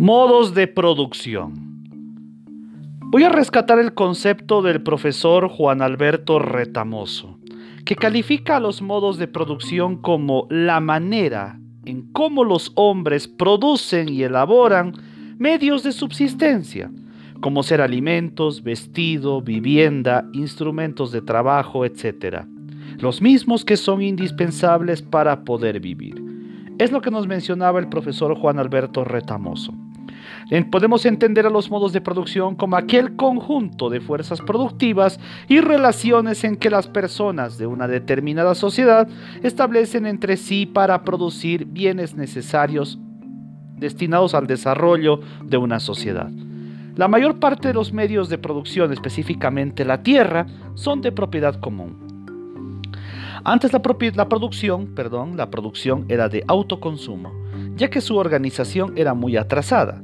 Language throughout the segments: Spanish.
Modos de producción. Voy a rescatar el concepto del profesor Juan Alberto Retamoso, que califica a los modos de producción como la manera en cómo los hombres producen y elaboran medios de subsistencia, como ser alimentos, vestido, vivienda, instrumentos de trabajo, etc. Los mismos que son indispensables para poder vivir. Es lo que nos mencionaba el profesor Juan Alberto Retamoso. Podemos entender a los modos de producción como aquel conjunto de fuerzas productivas y relaciones en que las personas de una determinada sociedad establecen entre sí para producir bienes necesarios destinados al desarrollo de una sociedad. La mayor parte de los medios de producción, específicamente la tierra, son de propiedad común. Antes la, producción, perdón, la producción era de autoconsumo, ya que su organización era muy atrasada,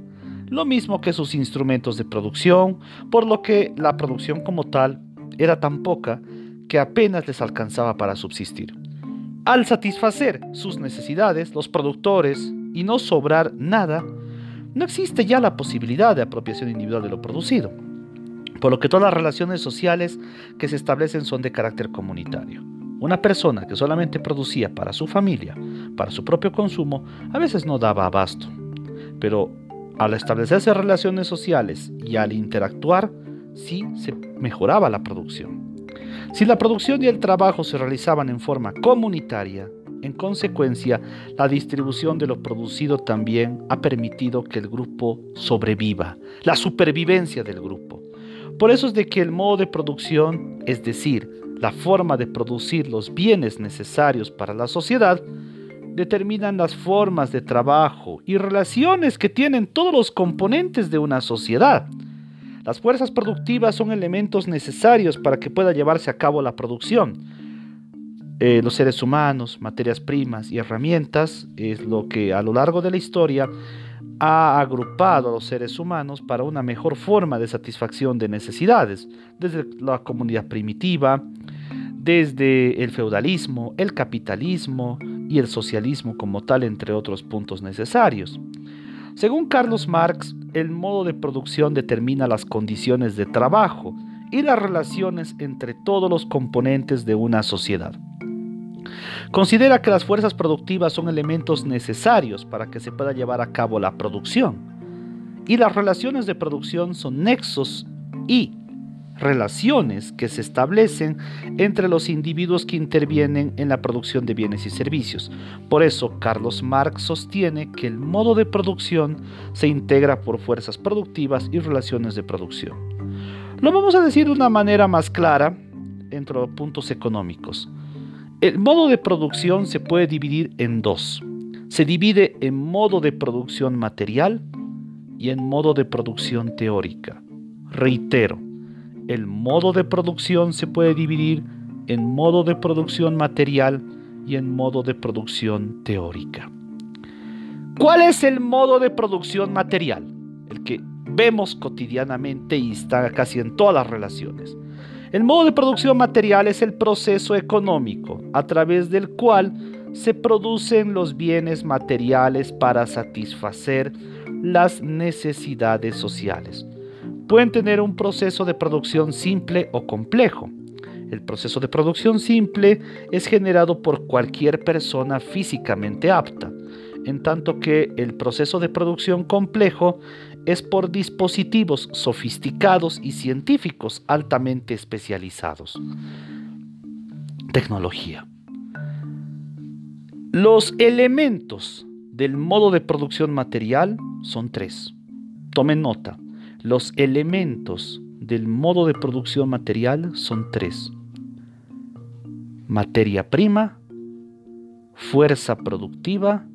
lo mismo que sus instrumentos de producción, por lo que la producción como tal era tan poca que apenas les alcanzaba para subsistir. Al satisfacer sus necesidades, los productores, y no sobrar nada, no existe ya la posibilidad de apropiación individual de lo producido, por lo que todas las relaciones sociales que se establecen son de carácter comunitario. Una persona que solamente producía para su familia, para su propio consumo, a veces no daba abasto. Pero al establecerse relaciones sociales y al interactuar, sí se mejoraba la producción. Si la producción y el trabajo se realizaban en forma comunitaria, en consecuencia, la distribución de lo producido también ha permitido que el grupo sobreviva, la supervivencia del grupo. Por eso es de que el modo de producción, es decir, la forma de producir los bienes necesarios para la sociedad, determinan las formas de trabajo y relaciones que tienen todos los componentes de una sociedad. Las fuerzas productivas son elementos necesarios para que pueda llevarse a cabo la producción. Eh, los seres humanos, materias primas y herramientas es lo que a lo largo de la historia ha agrupado a los seres humanos para una mejor forma de satisfacción de necesidades, desde la comunidad primitiva, desde el feudalismo, el capitalismo y el socialismo como tal, entre otros puntos necesarios. Según Carlos Marx, el modo de producción determina las condiciones de trabajo y las relaciones entre todos los componentes de una sociedad. Considera que las fuerzas productivas son elementos necesarios para que se pueda llevar a cabo la producción, y las relaciones de producción son nexos y relaciones que se establecen entre los individuos que intervienen en la producción de bienes y servicios. Por eso, Carlos Marx sostiene que el modo de producción se integra por fuerzas productivas y relaciones de producción. Lo vamos a decir de una manera más clara entre los puntos económicos. El modo de producción se puede dividir en dos. Se divide en modo de producción material y en modo de producción teórica. Reitero, el modo de producción se puede dividir en modo de producción material y en modo de producción teórica. ¿Cuál es el modo de producción material? El que vemos cotidianamente y está casi en todas las relaciones. El modo de producción material es el proceso económico a través del cual se producen los bienes materiales para satisfacer las necesidades sociales pueden tener un proceso de producción simple o complejo. El proceso de producción simple es generado por cualquier persona físicamente apta, en tanto que el proceso de producción complejo es por dispositivos sofisticados y científicos altamente especializados. Tecnología. Los elementos del modo de producción material son tres. Tomen nota. Los elementos del modo de producción material son tres. Materia prima, fuerza productiva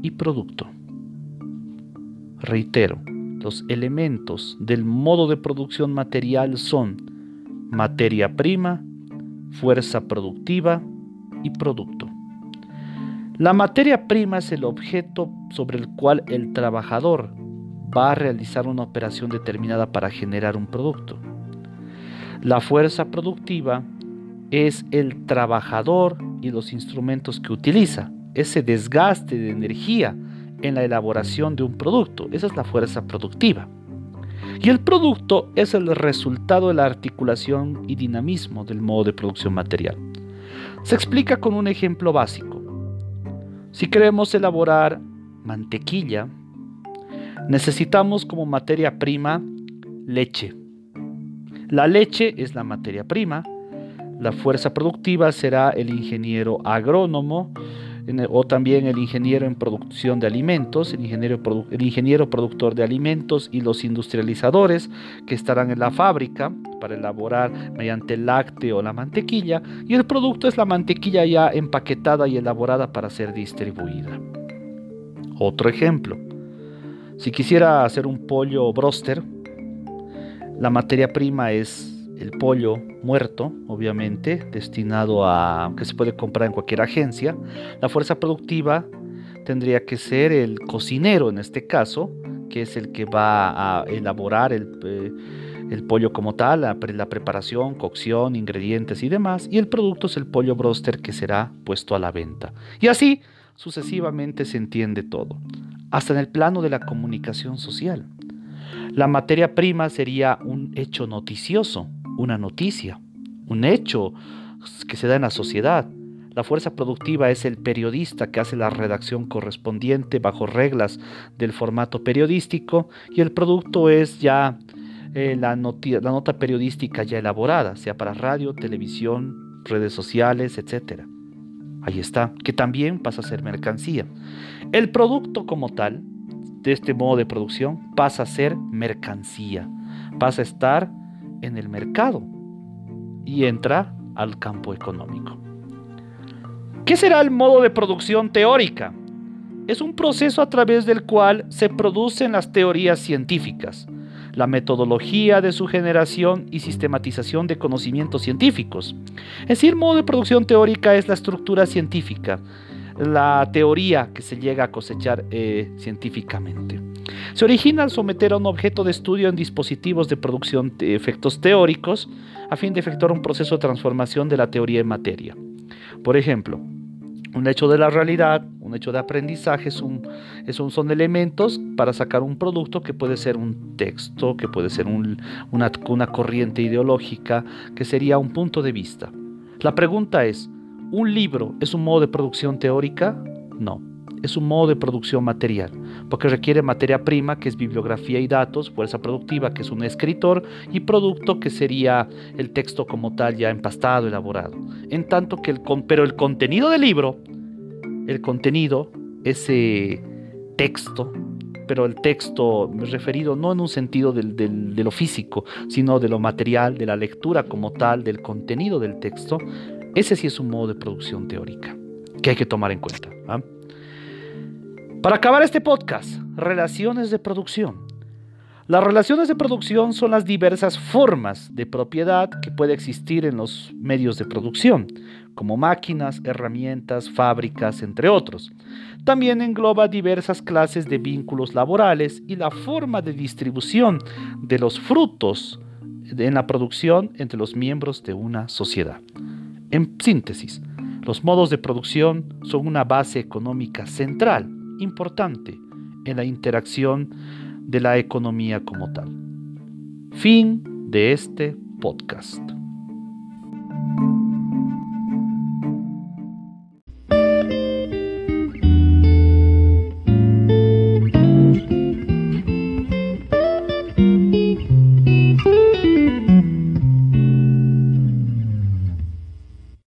y producto. Reitero, los elementos del modo de producción material son materia prima, fuerza productiva y producto. La materia prima es el objeto sobre el cual el trabajador va a realizar una operación determinada para generar un producto. La fuerza productiva es el trabajador y los instrumentos que utiliza, ese desgaste de energía en la elaboración de un producto. Esa es la fuerza productiva. Y el producto es el resultado de la articulación y dinamismo del modo de producción material. Se explica con un ejemplo básico. Si queremos elaborar mantequilla, necesitamos como materia prima leche. La leche es la materia prima. La fuerza productiva será el ingeniero agrónomo o también el ingeniero en producción de alimentos, el ingeniero, el ingeniero productor de alimentos y los industrializadores que estarán en la fábrica para elaborar mediante el lácteo la mantequilla y el producto es la mantequilla ya empaquetada y elaborada para ser distribuida. Otro ejemplo, si quisiera hacer un pollo broster, la materia prima es el pollo muerto, obviamente, destinado a que se puede comprar en cualquier agencia. La fuerza productiva tendría que ser el cocinero en este caso, que es el que va a elaborar el, eh, pollo como tal, la, la, preparación, cocción, ingredientes y demás. Y el producto es el pollo broster que será puesto a la venta. Y así sucesivamente se entiende todo, hasta en el plano de la comunicación social. La materia prima sería un hecho noticioso, una noticia, un hecho que se da en la sociedad. La fuerza productiva es el periodista que hace la redacción correspondiente bajo reglas del formato periodístico y el producto es ya eh, la, la nota periodística ya elaborada, sea para radio, televisión, redes sociales, etc. Ahí está, que también pasa a ser mercancía. El producto como tal, de este modo de producción, pasa a ser mercancía, pasa a estar en el mercado y entra al campo económico. ¿Qué será el modo de producción teórica? Es un proceso a través del cual se producen las teorías científicas, la metodología de su generación y sistematización de conocimientos científicos. Es decir, modo de producción teórica es la estructura científica, la teoría que se llega a cosechar eh, científicamente. Se origina al someter a un objeto de estudio en dispositivos de producción de efectos teóricos a fin de efectuar un proceso de transformación de la teoría en materia. Por ejemplo, un hecho de la realidad, un hecho de aprendizaje son elementos para sacar un producto que puede ser un texto, que puede ser una, una corriente ideológica, que sería un punto de vista. La pregunta es, ¿un libro es un modo de producción teórica? No es un modo de producción material, porque requiere materia prima, que es bibliografía y datos, fuerza productiva, que es un escritor, y producto, que sería el texto como tal ya empastado, elaborado. En tanto que el, pero el contenido del libro, el contenido, ese texto, pero el texto referido no en un sentido de lo físico, sino de lo material, de la lectura como tal, del contenido del texto, ese sí es un modo de producción teórica que hay que tomar en cuenta. Para acabar este podcast, relaciones de producción. Las relaciones de producción son las diversas formas de propiedad que puede existir en los medios de producción, como máquinas, herramientas, fábricas, entre otros. También engloba diversas clases de vínculos laborales y la forma de distribución de los frutos en la producción entre los miembros de una sociedad. En síntesis, los modos de producción son una base económica central importante en la interacción de la economía como tal. Fin de este podcast.